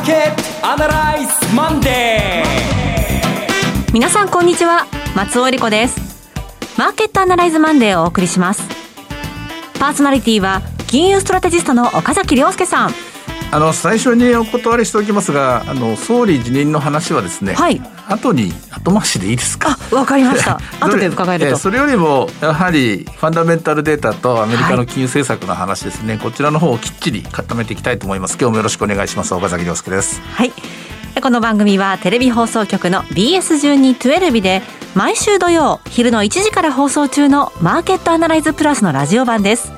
ーケットアナライズマンデー。皆さんこんにちは。松尾英里子です。マーケットアナライズマンデーをお送りします。パーソナリティは金融ストラテジストの岡崎良介さん。あの最初にお断りしておきますが、あの総理辞任の話はですね、はい、後に後回しでいいですか？あ、わかりました。後で伺えると。それよりもやはりファンダメンタルデータとアメリカの金融政策の話ですね。はい、こちらの方をきっちり固めていきたいと思います。今日もよろしくお願いします。岡崎亮介です。はい。この番組はテレビ放送局の BS1212 で毎週土曜昼の1時から放送中のマーケットアナライズプラスのラジオ版です。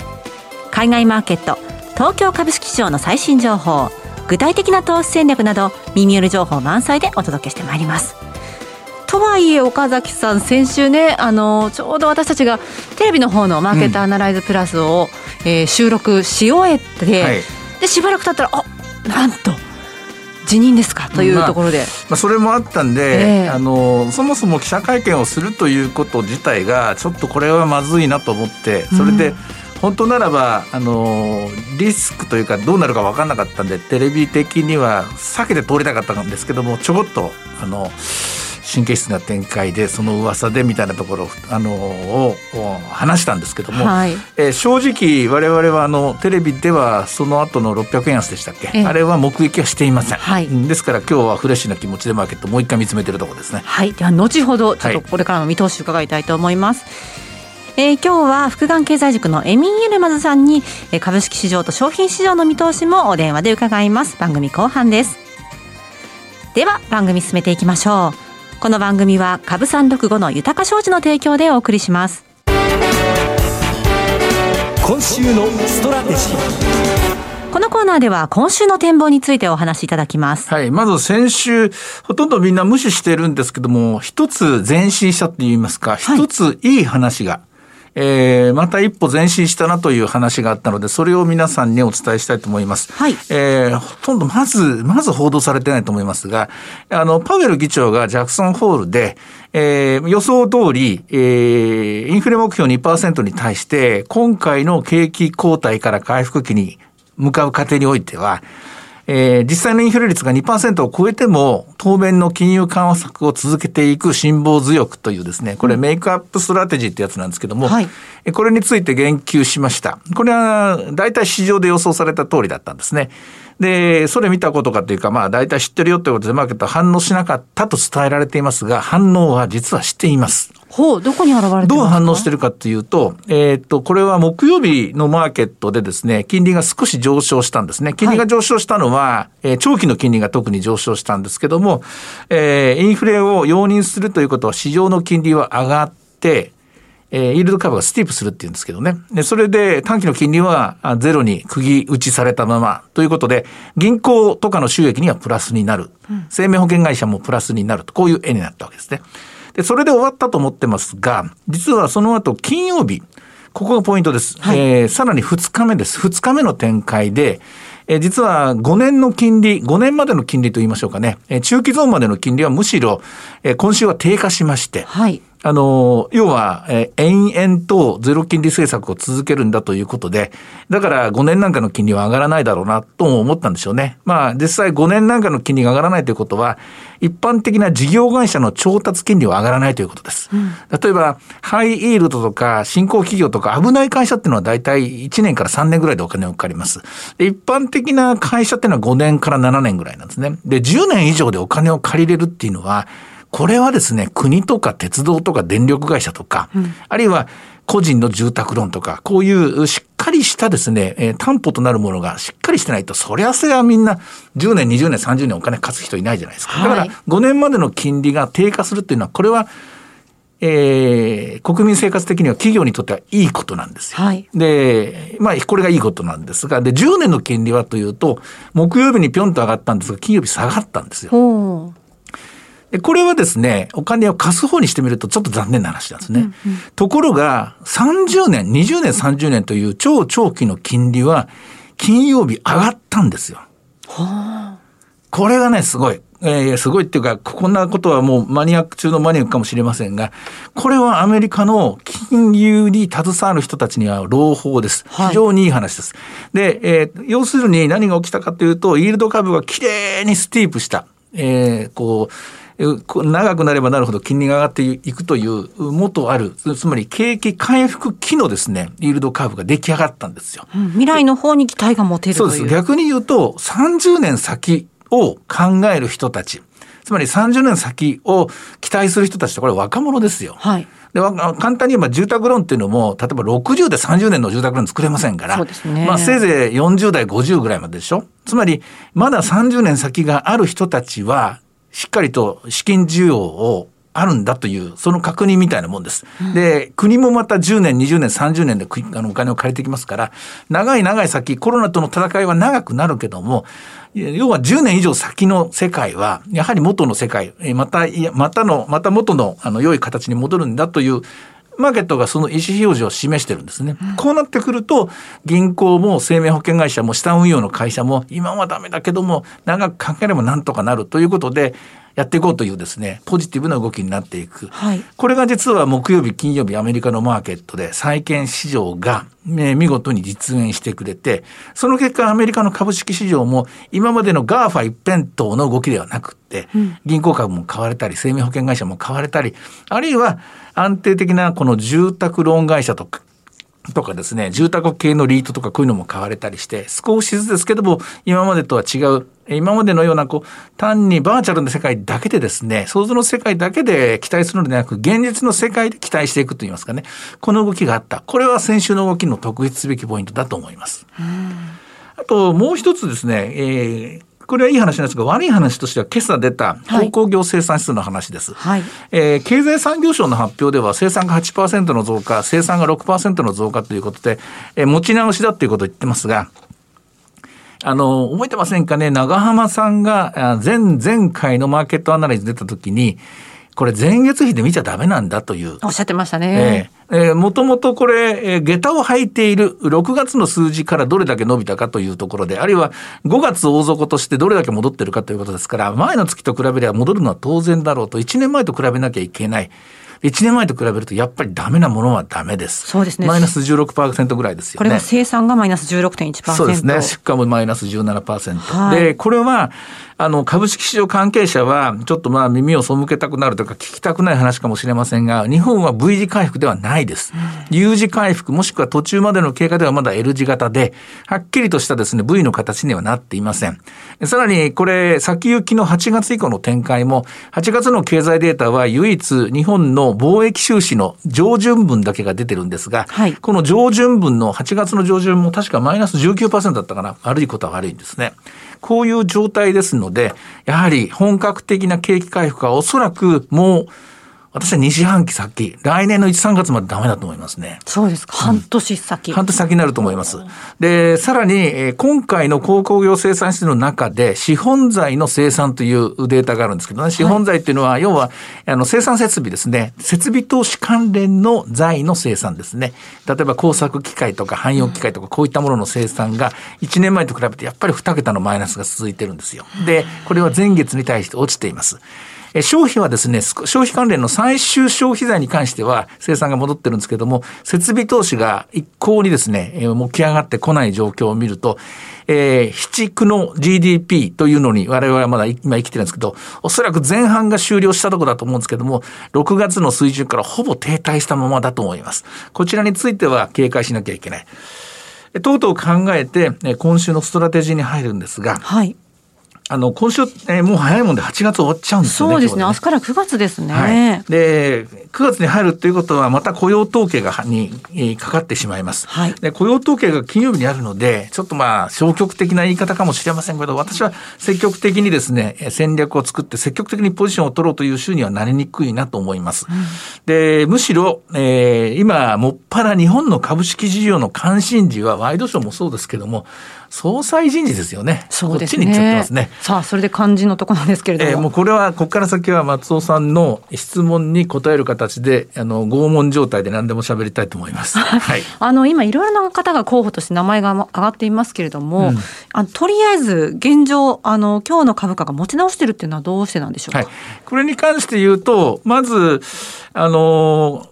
海外マーケット、東京株式市場の最新情報。具体的な投資戦略など耳寄り情報満載でお届けしてまいります。とはいえ岡崎さん先週ねあのちょうど私たちがテレビの方のマーケットアナライズプラスを、うん、えー、収録し終えて、はい、でしばらく経ったらあなんと辞任ですかというところで、まあ、まあ、それもあったんで、えー、あのそもそも記者会見をするということ自体がちょっとこれはまずいなと思ってそれで、うん本当ならばあのリスクというかどうなるか分からなかったんでテレビ的には避けて通りたかったんですけどもちょこっとあの神経質な展開でその噂でみたいなところあのを話したんですけども、はい、えー、正直我々はあのテレビではその後の600円安でしたっけ、あれは目撃はしていません、はい、ですから今日はフレッシュな気持ちでマーケットもう一回見つめてるところですね。はい。では後ほどちょっとこれからの見通し伺いたいと思います、はいえー、今日は福眼経済塾のエミン・エルマズさんに、えー、株式市場と商品市場の見通しもお電話で伺います。番組後半です。では番組進めていきましょう。この番組は株三六五の豊か商事の提供でお送りします。今週のストラテジー。このコーナーでは今週の展望についてお話しいただきます。はい。まず先週、ほとんどみんな無視してるんですけども、一つ前進したと言いますか、一ついい話がえー、また一歩前進したなという話があったので、それを皆さんにお伝えしたいと思います。はい。えー、ほとんどまず、まず報道されてないと思いますが、あの、パウエル議長がジャクソンホールで、えー、予想通り、えー、インフレ目標2%に対して、今回の景気後退から回復期に向かう過程においては、えー、実際のインフレ率が2%を超えても、当面の金融緩和策を続けていく辛抱強くというですね、これ make-up strategy ってやつなんですけども、はい、これについて言及しました。これは大体市場で予想された通りだったんですね。で、それ見たことかというか、まあ大体知ってるよということでマーケットは反応しなかったと伝えられていますが、反応は実はしています。ほう、どこに現れてどう反応してるかというと、えっ、と、これは木曜日のマーケットでですね、金利が少し上昇したんですね。金利が上昇したのは、はい、えー、長期の金利が特に上昇したんですけども、えー、インフレを容認するということは市場の金利は上がって、えー、イールドカーブがスティープするっていうんですけどね。で、それで短期の金利はゼロに釘打ちされたままということで、銀行とかの収益にはプラスになる。生命保険会社もプラスになると、こういう絵になったわけですね。で、それで終わったと思ってますが、実はその後金曜日、ここがポイントです。はい、えー、さらに2日目です。2日目の展開で、えー、実は5年の金利、5年までの金利と言いましょうかね、えー、中期ゾーンまでの金利はむしろ、えー、今週は低下しまして、はいあの、要は、えー、延々とゼロ金利政策を続けるんだということで、だから5年なんかの金利は上がらないだろうなと思ったんでしょうね。まあ、実際5年なんかの金利が上がらないということは、一般的な事業会社の調達金利は上がらないということです。うん、例えば、ハイイールドとか新興企業とか危ない会社っていうのは大体1年から3年ぐらいでお金をかかります。で一般的な会社っていうのは5年から7年ぐらいなんですね。で、10年以上でお金を借りれるっていうのは、これはですね、国とか鉄道とか電力会社とか、うん、あるいは個人の住宅ローンとか、こういうしっかりしたですね、えー、担保となるものがしっかりしてないと、そりゃそりゃみんな10年、20年、30年お金貸す人いないじゃないですか。だから5年までの金利が低下するっていうのは、これは、えー、国民生活的には企業にとってはいいことなんですよ。はい、で、まあ、これがいいことなんですが、で、10年の金利はというと、木曜日にぴょんと上がったんですが、金曜日下がったんですよ。これはですね、お金を貸す方にしてみるとちょっと残念な話なんですね。うんうん、ところが、30年、20年、30年という超長期の金利は、金曜日上がったんですよ。これがね、すごい。えー、すごいっていうか、こんなことはもうマニアック中のマニアックかもしれませんが、これはアメリカの金融に携わる人たちには朗報です。非常にいい話です。はい、で、えー、要するに何が起きたかというと、イールド株がきれいにスティープした。えー、こう、長くなればなるほど金利が上がっていくという元ある、つまり景気回復期のですね、イールドカーブが出来上がったんですよ。うん、未来の方に期待が持てるそうです。逆に言うと、30年先を考える人たち、つまり30年先を期待する人たちってこれ若者ですよ。はい。で簡単に言えば住宅ローンっていうのも、例えば60で30年の住宅ローン作れませんから、そうですね、まあせいぜい40代、50ぐらいまででしょつまり、まだ30年先がある人たちは、しっかりと資金需要をあるんだという、その確認みたいなもんです。で、国もまた10年、20年、30年であのお金を借りてきますから、長い長い先、コロナとの戦いは長くなるけども、要は10年以上先の世界は、やはり元の世界、また、またの、また元の、あの、良い形に戻るんだというマーケットがその意思表示を示してるんですね。こうなってくると、銀行も生命保険会社も資産運用の会社も、今はダメだけども、長く考えればなんとかなるということで、やっていこうというですね、ポジティブな動きになっていく。はい、これが実は木曜日、金曜日、アメリカのマーケットで債券市場が、ね、見事に実現してくれて、その結果アメリカの株式市場も今までの GAFA 一辺倒の動きではなくて、うん、銀行株も買われたり、生命保険会社も買われたり、あるいは安定的なこの住宅ローン会社とか、とかですね、住宅系のリートとかこういうのも買われたりして、少しずつですけども、今までとは違う、今までのようなこう、単にバーチャルの世界だけでですね、想像の世界だけで期待するのではなく、現実の世界で期待していくといいますかね、この動きがあった。これは先週の動きの特筆すべきポイントだと思います。あと、もう一つですね、えーこれはいい話なんですが、悪い話としては今朝出た鉱工業生産指数の話です。はい、えー、経済産業省の発表では生産が8%の増加、生産が6%の増加ということで、えー、持ち直しだということを言ってますが、あの、覚えてませんかね、長浜さんが前、前回のマーケットアナライズ出た時に、これ前月比で見ちゃダメなんだという。おっしゃってましたね。えー、えー、もともとこれ、えー、下駄を履いている6月の数字からどれだけ伸びたかというところで、あるいは5月大底としてどれだけ戻ってるかということですから、前の月と比べれば戻るのは当然だろうと、1年前と比べなきゃいけない。1年前と比べるとやっぱりダメなものはダメです。そうですね。マイナス16%ぐらいですよね。これは生産がマイナス16.1%。そうですね。出荷もマイナス17%。はい、で、これは、あの、株式市場関係者は、ちょっとまあ耳を背けたくなるというか、聞きたくない話かもしれませんが、日本は V 字回復ではないです。U 字回復、もしくは途中までの経過ではまだ L 字型で、はっきりとしたですね、V の形にはなっていません。さらに、これ、先行きの8月以降の展開も、8月の経済データは唯一日本の貿易収支の上旬分だけが出てるんですが、はい、この上旬分の8月の上旬も確かマイナス19%だったかな。悪いことは悪いんですね。こういう状態ですので、やはり本格的な景気回復はおそらくもう私は2四半期先、来年の1、3月までダメだと思いますね。そうですか。半年先。うん、半年先になると思います。で、さらに、えー、今回の鉱工業生産室の中で、資本財の生産というデータがあるんですけどね、資本財っていうのは、要は、あの、生産設備ですね。設備投資関連の財の生産ですね。例えば工作機械とか汎用機械とか、こういったものの生産が、1年前と比べてやっぱり2桁のマイナスが続いてるんですよ。で、これは前月に対して落ちています。消費はですね、消費関連の最終消費財に関しては生産が戻ってるんですけども、設備投資が一向にですね、起き上がってこない状況を見ると、えー、非地の GDP というのに我々はまだ今生きてるんですけど、おそらく前半が終了したところだと思うんですけども、6月の水準からほぼ停滞したままだと思います。こちらについては警戒しなきゃいけない。とうとう考えて、今週のストラテジーに入るんですが、はい。あの、今週、えー、もう早いもんで8月終わっちゃうんですよね。そうですね。ね明日から9月ですね、はい。で、9月に入るということは、また雇用統計が、に、かかってしまいます。はい。で、雇用統計が金曜日にあるので、ちょっとまあ、消極的な言い方かもしれませんけど、私は積極的にですね、戦略を作って積極的にポジションを取ろうという週にはなりにくいなと思います。うん、で、むしろ、えー、今、もっぱら日本の株式市場の関心事は、ワイドショーもそうですけども、総裁人事ですよね。そうですね。こっちに行っちゃってますね。さあ、それで肝心のところなんですけれども。えー、もうこれは、ここから先は松尾さんの質問に答える形で、あの、拷問状態で何でも喋りたいと思います。はい。あの、今、いろいろな方が候補として名前が上がっていますけれども、うん、あのとりあえず、現状、あの、今日の株価が持ち直してるっていうのはどうしてなんでしょうか？はい、これに関して言うと、まず、あの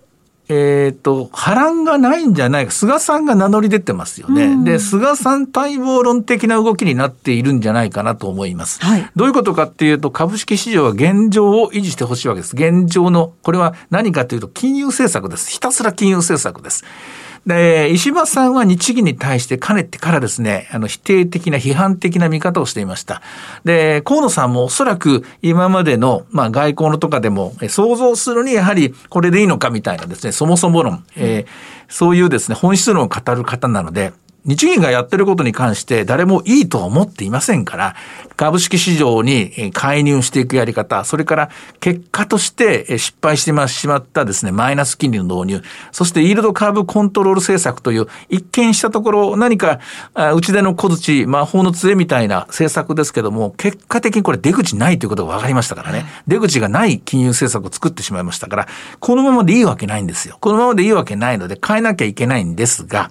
えっ、ー、と、波乱がないんじゃないか。菅さんが名乗り出てますよね。で、菅さん待望論的な動きになっているんじゃないかなと思います。はい、どういうことかっていうと、株式市場は現状を維持してほしいわけです。現状の、これは何かというと、金融政策です。ひたすら金融政策です。で、石破さんは日銀に対してかねてからですね、あの、否定的な批判的な見方をしていました。で、河野さんもおそらく今までの、まあ、外交のとかでも、想像するにやはりこれでいいのかみたいなですね、そもそも論、えー、そういうですね、本質論を語る方なので、日銀がやってることに関して誰もいいとは思っていませんから、株式市場に介入していくやり方、それから結果として失敗してしまったですね、マイナス金利の導入、そしてイールドカーブコントロール政策という一見したところ何か内での小槌、魔法の杖みたいな政策ですけども、結果的にこれ出口ないということが分かりましたからね、出口がない金融政策を作ってしまいましたから、このままでいいわけないんですよ。このままでいいわけないので変えなきゃいけないんですが、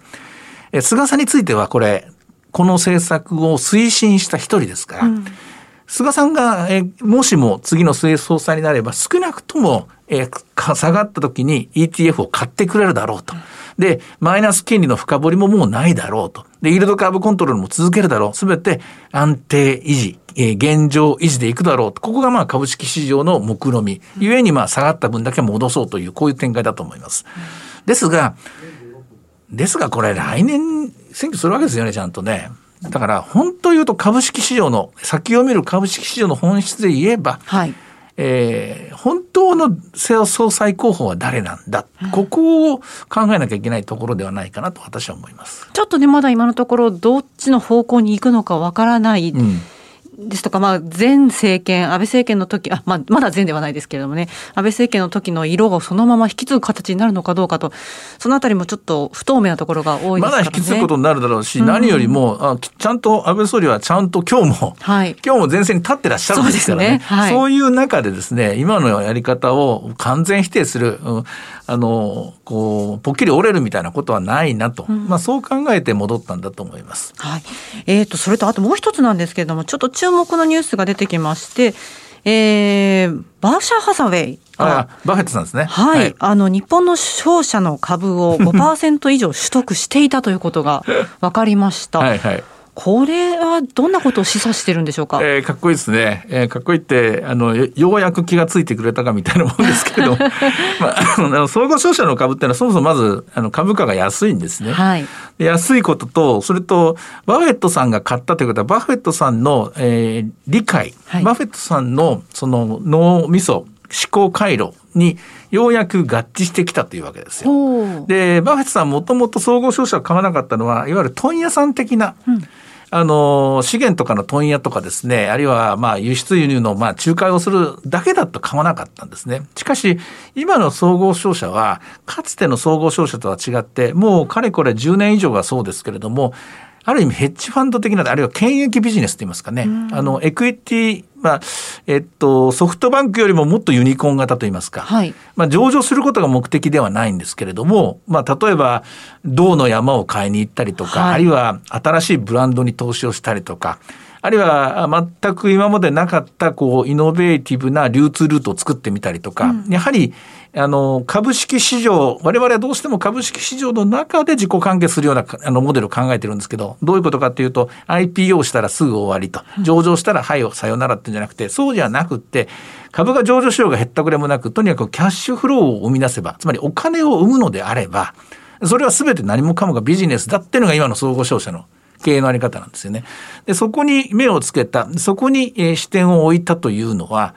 え菅さんについてはこれ、この政策を推進した一人ですから、うん、菅さんが、えもしも次の末総裁になれば少なくとも、え下がった時に ETF を買ってくれるだろうと。で、マイナス金利の深掘りももうないだろうと。で、イールドカーブコントロールも続けるだろう。すべて安定維持、え現状維持でいくだろうと。ここがまあ株式市場の目論み。ゆえにまあ下がった分だけ戻そうという、こういう展開だと思います。ですが、ですがこれ来年選挙するわけですよね、ちゃんとね。だから本当言うと株式市場の、先を見る株式市場の本質で言えば、はい、えー、本当の総裁候補は誰なんだ、ここを考えなきゃいけないところではないかなと私は思います。ちょっとね、まだ今のところどっちの方向に行くのかわからない。うんですとか、まあ、前政権、安倍政権の時あ、まあ、まだ前ではないですけれどもね、安倍政権の時の色をそのまま引き継ぐ形になるのかどうかと、そのあたりもちょっと不透明なところが多いですからね。まだ引き継ぐことになるだろうし、うん、何よりもあ、ちゃんと安倍総理はちゃんと今日も、はい、今日も前線に立ってらっしゃるんですからね。そう、ね。はい、そういう中でですね、今のやり方を完全否定する、うんあのこうぽっきり折れるみたいなことはないなと、うん、まあ、そう考えて戻ったんだと思います。はい。えーと、それとあともう一つなんですけれどもちょっと注目のニュースが出てきまして、えー、バーシャー・ハサウェイあバフェットさんですね。はい。はい、あの、日本の商社の株を5%以上取得していたということが分かりました。はいはい。これはどんなことを示唆してるんでしょうか？えー、かっこいいですね。えー、かっこいいってあのようやく気がついてくれたかみたいなもんですけど、まああの総合商社の株っていうのはそもそもまずあの株価が安いんですね。はい、安いこととそれとバフェットさんが買ったということはバフェットさんの、えー、理解、はい、バフェットさんのその脳みそ思考回路にようやく合致してきたというわけですよ。で、バフェットさんもともと総合商社を買わなかったのは、いわゆる問屋さん的な、うんあの、資源とかの問屋とかですね、あるいは、まあ、輸出輸入の、まあ、仲介をするだけだと買わなかったんですね。しかし、今の総合商社は、かつての総合商社とは違って、もう、かれこれ10年以上がそうですけれども、ある意味ヘッジファンド的な、あるいは権益ビジネスといいますかね、あの、エクイティ、まあ、えっと、ソフトバンクよりももっとユニコーン型といいますか、はい、まあ、上場することが目的ではないんですけれども、まあ、例えば、銅の山を買いに行ったりとか、はい、あるいは新しいブランドに投資をしたりとか、あるいは全く今までなかったこうイノベーティブな流通ルートを作ってみたりとか、うん、やはりあの株式市場我々はどうしても株式市場の中で自己完結するようなあのモデルを考えてるんですけどどういうことかっていうと IPO したらすぐ終わりと上場したらはいさよならってんじゃなくてそうじゃなくって株が上場しようが減ったくれもなくとにかくキャッシュフローを生み出せばつまりお金を生むのであればそれは全て何もかもがビジネスだっていうのが今の総合商社の経営のあり方なんですよね。で、そこに目をつけた、そこに、え視点を置いたというのは、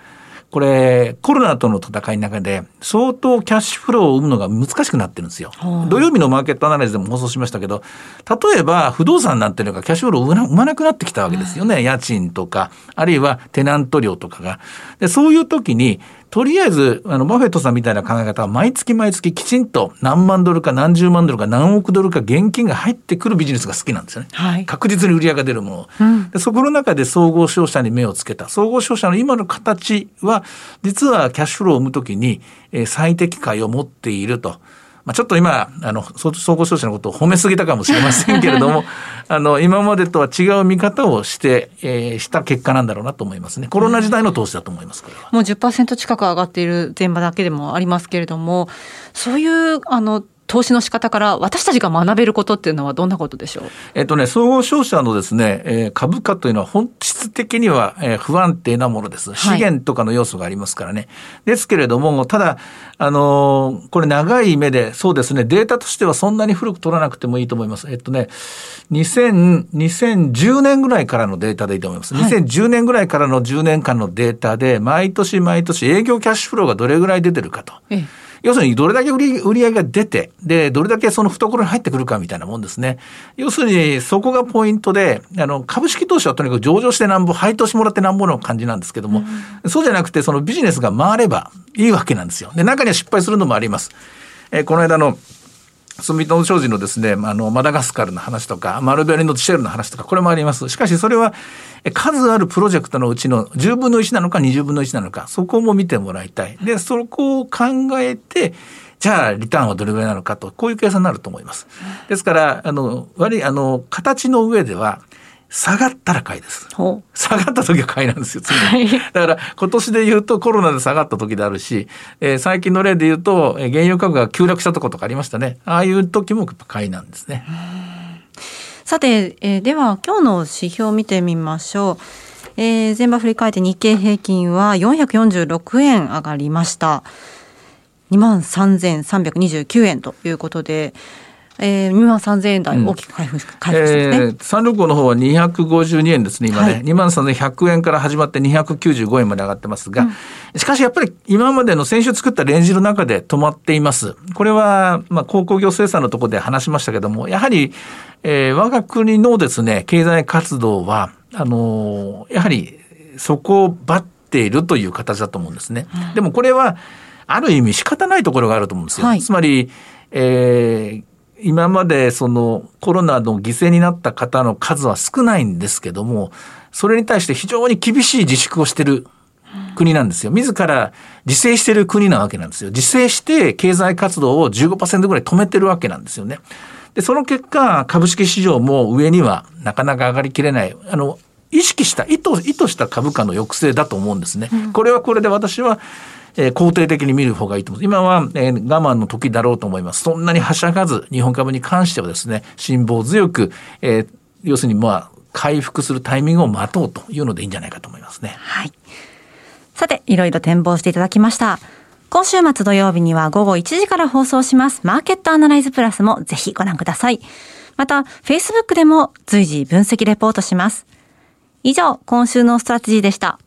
これ、コロナとの戦いの中で、相当キャッシュフローを生むのが難しくなってるんですよ。土曜日のマーケットアナライズでも放送しましたけど、例えば不動産なんていうのがキャッシュフローを生まなくなってきたわけですよね。家賃とか、あるいはテナント料とかが。でそういう時に、とりあえず、あの、バフェットさんみたいな考え方は、毎月毎月きちんと何万ドルか何十万ドルか何億ドルか現金が入ってくるビジネスが好きなんですよね。はい、確実に売り上げが出るもの、うん、で。そこの中で総合商社に目をつけた。総合商社の今の形は、実はキャッシュフローを生むときに、えー、最適解を持っていると。まあ、ちょっと今、あの、総合商社のことを褒めすぎたかもしれませんけれども、あの、今までとは違う見方をして、えー、した結果なんだろうなと思いますね。コロナ時代の投資だと思います、これは。もう10%近く上がっている前場だけでもありますけれども、そういう、あの、投資の仕方から私たちが学べることっていうのはどんなことでしょう？えっとね、総合商社のですね、えー、株価というのは本質的には、えー、不安定なものです。資源とかの要素がありますからね。はい、ですけれども、ただ、あのー、これ長い目で、そうですね、データとしてはそんなに古く取らなくてもいいと思います。えっとね、2000、2010年ぐらいからのデータでいいと思います。はい、2010年ぐらいからの10年間のデータで、毎年毎年営業キャッシュフローがどれぐらい出てるかと。ええ要するにどれだけ売り売り上げが出て、で、どれだけその懐に入ってくるかみたいなもんですね。要するにそこがポイントで、あの、株式投資はとにかく上場してなんぼ、配当してもらってなんぼの感じなんですけども、うん、そうじゃなくてそのビジネスが回ればいいわけなんですよ。で、中には失敗するのもあります。えー、この間の住友商事のですね、あの、マダガスカルの話とか、マルベリのシェルの話とか、これもあります。しかし、それは、数あるプロジェクトのうちの10分の1なのか20分の1なのか、そこも見てもらいたい。で、そこを考えて、じゃあ、リターンはどれぐらいなのかと、こういう計算になると思います。ですから、あの、悪い、あの、形の上では、下がったら買いです。下がった時は買いなんですよ、はい、だから今年で言うとコロナで下がった時であるし、えー、最近の例で言うと、えー、原油価格が急落したとことかありましたね。ああいう時も買いなんですね。さて、えー、では今日の指標を見てみましょう。えー、前場振り返って日経平均は446円上がりました。2万3329円ということで、えー、2万3000円台大きく回復,、回復してね、えー、365の方は252円ですね、今ね。はい、2万3100円から始まって295円まで上がってますが、うん、しかしやっぱり今までの先週作ったレンジの中で止まっています。これは、まあ、鉱工業生産のところで話しましたけども、やはり、えー、我が国のですね、経済活動は、あのー、やはりそこをばっているという形だと思うんですね。うん、でもこれは、ある意味仕方ないところがあると思うんですよ。はい、つまり、えー、今までそのコロナの犠牲になった方の数は少ないんですけども、それに対して非常に厳しい自粛をしてる国なんですよ。自ら自制してる国なわけなんですよ。自制して経済活動を15%ぐらい止めてるわけなんですよね。で、その結果、株式市場も上にはなかなか上がりきれない。あの、意識した、意図、意図した株価の抑制だと思うんですね。これはこれで私は、えー、肯定的に見る方がいいと思います。今は、えー、我慢の時だろうと思います。そんなにはしゃがず、日本株に関してはですね、辛抱強く、えー、要するにまあ、回復するタイミングを待とうというのでいいんじゃないかと思いますね。はい。さて、いろいろ展望していただきました。今週末土曜日には午後1時から放送します。マーケットアナライズプラスもぜひご覧ください。また、Facebook でも随時分析レポートします。以上、今週のストラテジーでした。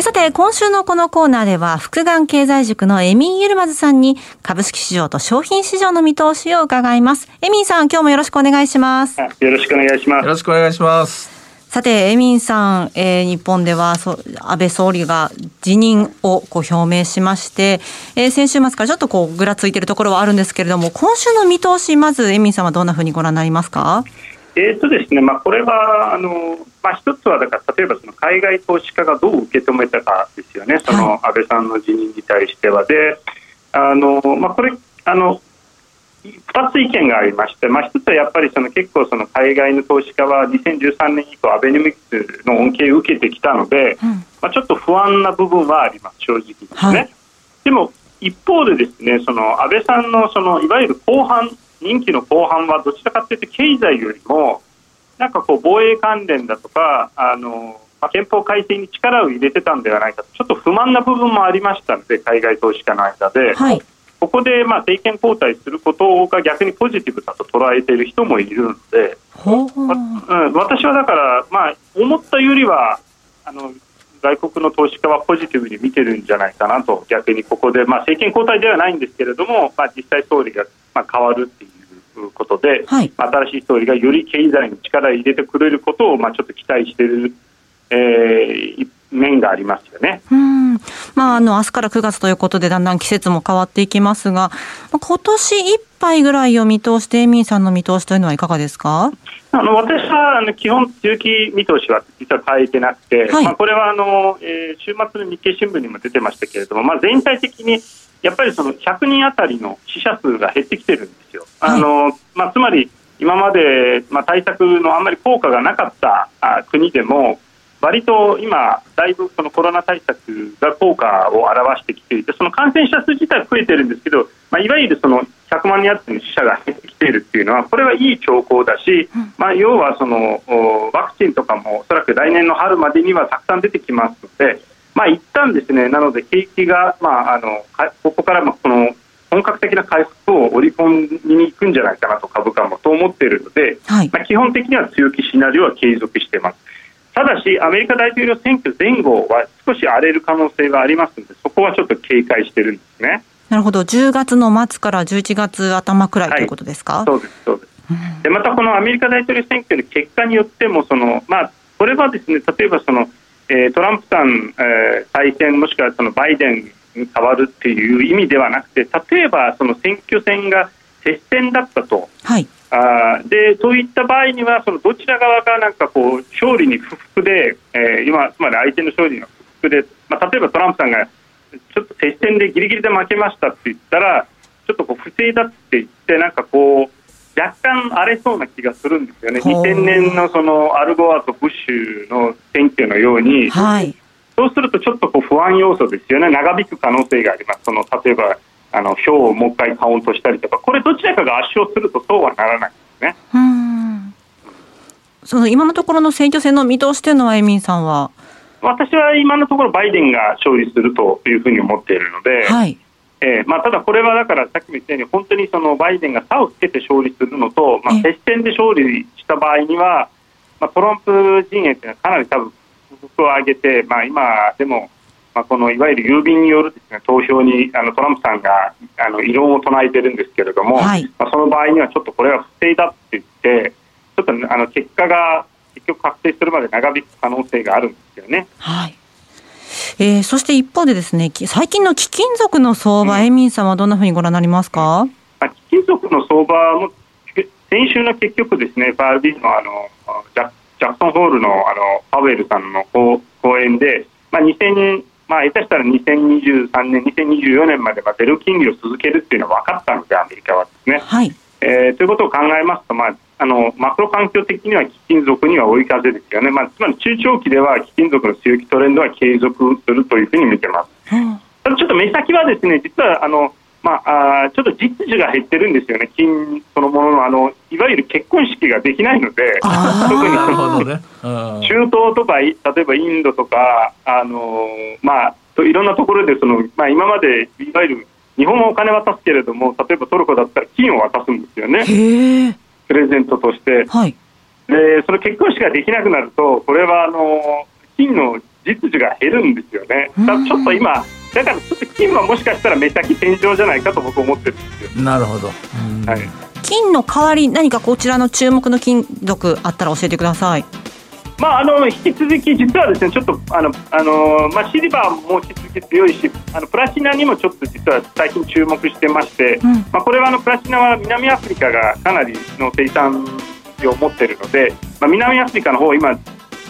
さて、今週のこのコーナーでは、福眼経済塾のエミン・ユルマズさんに、株式市場と商品市場の見通しを伺います。エミンさん、今日もよろしくお願いします。よろしくお願いします。よろしくお願いします。さて、エミンさん、えー、日本ではそ安倍総理が辞任をこう表明しまして、えー、先週末からちょっとこうぐらついているところはあるんですけれども、今週の見通し、まずエミンさんはどんなふうにご覧になりますか？えーとですねまあ、これはあの、まあ、一つはだから例えばその海外投資家がどう受け止めたかですよね、その安倍さんの辞任に対しては。であのまあ、これあの2つ意見がありまして、まあ、1つはやっぱりその結構その海外の投資家は2013年以降アベノミクスの恩恵を受けてきたので、うん、まあ、ちょっと不安な部分はあります正直ですね。はい、でも一方でですねその安倍さんのそのいわゆる後半任期の後半はどちらかというと経済よりもなんかこう防衛関連だとかあの、まあ、憲法改正に力を入れてたんではないかとちょっと不満な部分もありましたので海外投資家の間で、はい、ここでまあ政権交代することが逆にポジティブだと捉えている人もいるので、まうん、私はだから、まあ、思ったよりはあの外国の投資家はポジティブに見てるんじゃないかなと。逆にここで、まあ、政権交代ではないんですけれども、まあ、実際総理がまあ変わるっていうことで、はい。新しい総理がより経済に力を入れてくれることを、まあ、ちょっと期待している、えー面がありますよね。うん。まあ、あの、明日から9月ということで、だんだん季節も変わっていきますが、まあ今年いっぱいぐらいを見通して、エミンさんの見通しというのはいかがですか？あの私はあの基本、中期見通しは実は変えてなくて、はいまあ、これはあの、えー週末の日経新聞にも出てましたけれども、まあ、全体的にやっぱりその100人あたりの死者数が減ってきてるんですよ。あのまあ、つまり今まで、まあ、対策のあんまり効果がなかったあ国でも、割と今、だいぶそのコロナ対策が効果を表してきていて、その感染者数自体は増えてるんですけど、まあ、いわゆるその100万人あたりの死者が減ってきているっていうのは、これはいい兆候だし、まあ、要はそのおワクチンとかもおそらく来年の春までにはたくさん出てきますので、まあ一旦ですね、なので景気が、まあ、あのかここからもこの本格的な回復を織り込みに行くんじゃないかなと株価もと思っているので、はい。まあ、基本的には強気シナリオは継続しています。ただし、アメリカ大統領選挙前後は少し荒れる可能性がありますので、そこはちょっと警戒してるんですね。なるほど。10月の末から11月頭くらいということですか、そうです、そうです。でまた、このアメリカ大統領選挙の結果によっても、そのまあ、これはですね例えばその、えートランプさん、えー再選、もしくはそのバイデンに変わるっていう意味ではなくて、例えばその選挙戦が接戦だったと。はい。あーでそういった場合にはそのどちら側がなんかこう勝利に不服で、えー今つまり相手の勝利に不服で、まあ、例えばトランプさんがちょっと接戦でギリギリで負けましたって言ったらちょっとこう不正だって言ってなんかこう若干荒れそうな気がするんですよね。ほう。2000年のそのアルゴアとブッシュの選挙のように、はい。そうするとちょっとこう不安要素ですよね、長引く可能性があります、その例えばあの票をもう一回カウントしたりとか、これ、どちらかが圧勝するとそうはならないんですね。うん。その今のところの選挙戦の見通しというのは、エミンさんは？私は今のところ、バイデンが勝利するというふうに思っているので、はい。えーまあ、ただこれはだからさっきも言ったように、本当にそのバイデンが差をつけて勝利するのと、まあえ、接戦で勝利した場合には、まあ、トランプ陣営というのはかなり多分不服を上げて、まあ、今でも、まあ、このいわゆる郵便によるです、ね、投票にあのトランプさんがあの異論を唱えてるんですけれども、はいまあ、その場合にはちょっとこれは不正だって言って、ちょっとあの結果が結局確定するまで長引く可能性があるんですよね。はい。えー、そして一方でですね、き最近の貴金属の相場、エミンさんはどんなふうにご覧になりますか？まあ、貴金属の相場もけ先週の結局ですね、FRB のあのジャジャクソンホールのあのパウエルさんの講講演で、まあ、2000まあ、下手したら2023年、2024年まではゼロ金利を続けるっていうのは分かったので、アメリカはですね。はい。えーということを考えますと、まあ、あのマクロ環境的には貴金属には追い風ですよね、まあ、つまり中長期では貴金属の強気トレンドは継続するというふうに見てます。うんただちょっと目先はですね実はあの、まあ、あーちょっと実需が減ってるんですよね、金そのもののあのいわゆる結婚式ができないので、特に中東とか、い例えばインドとか、あのーまあ、といろんなところでその、まあ、今までいわゆる日本はお金渡すけれども、例えばトルコだったら金を渡すんですよね。プレゼントとして。はい。でその結婚式ができなくなると、これはあの金の実需が減るんですよね。だからちょっと今だからちょっと金はもしかしたら目先天井じゃないかと僕思ってるんですよ。なるほど。うんはい。金の代わり何かこちらの注目の金属あったら教えてください。まああの引き続き実はですねちょっとあのあのまあシルバーも引き続き強いし、あのプラチナにもちょっと実は最近注目してまして、うんまあこれはあのプラチナは南アフリカがかなりの生産量を持っているので、まあ南アフリカの方今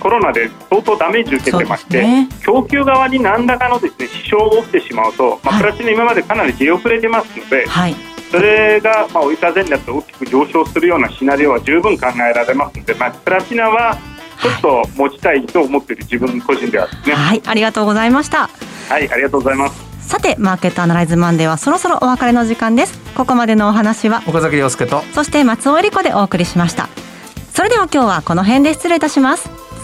コロナで相当ダメージを受けてまして、ね供給側に何らかのですね支障を起きてしまうと、まあ、はいプラチナ今までかなり出遅れてますので、はい。それがまあ追い風になって大きく上昇するようなシナリオは十分考えられますので、まあ、プラチナはちょっと持ちたいと思っている自分個人ではですね。はい。ありがとうございました。はい、ありがとうございます。さて、マーケットアナライズマンデーはそろそろお別れの時間です。ここまでのお話は、岡崎亮介と。そして松尾恵里子でお送りしました。それでは今日はこの辺で失礼いたします。